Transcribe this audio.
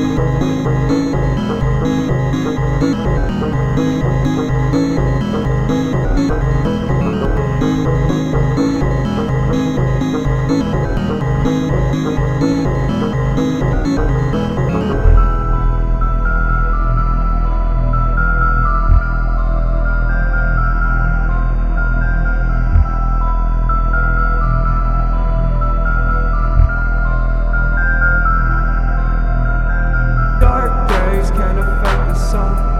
Thank you. Thank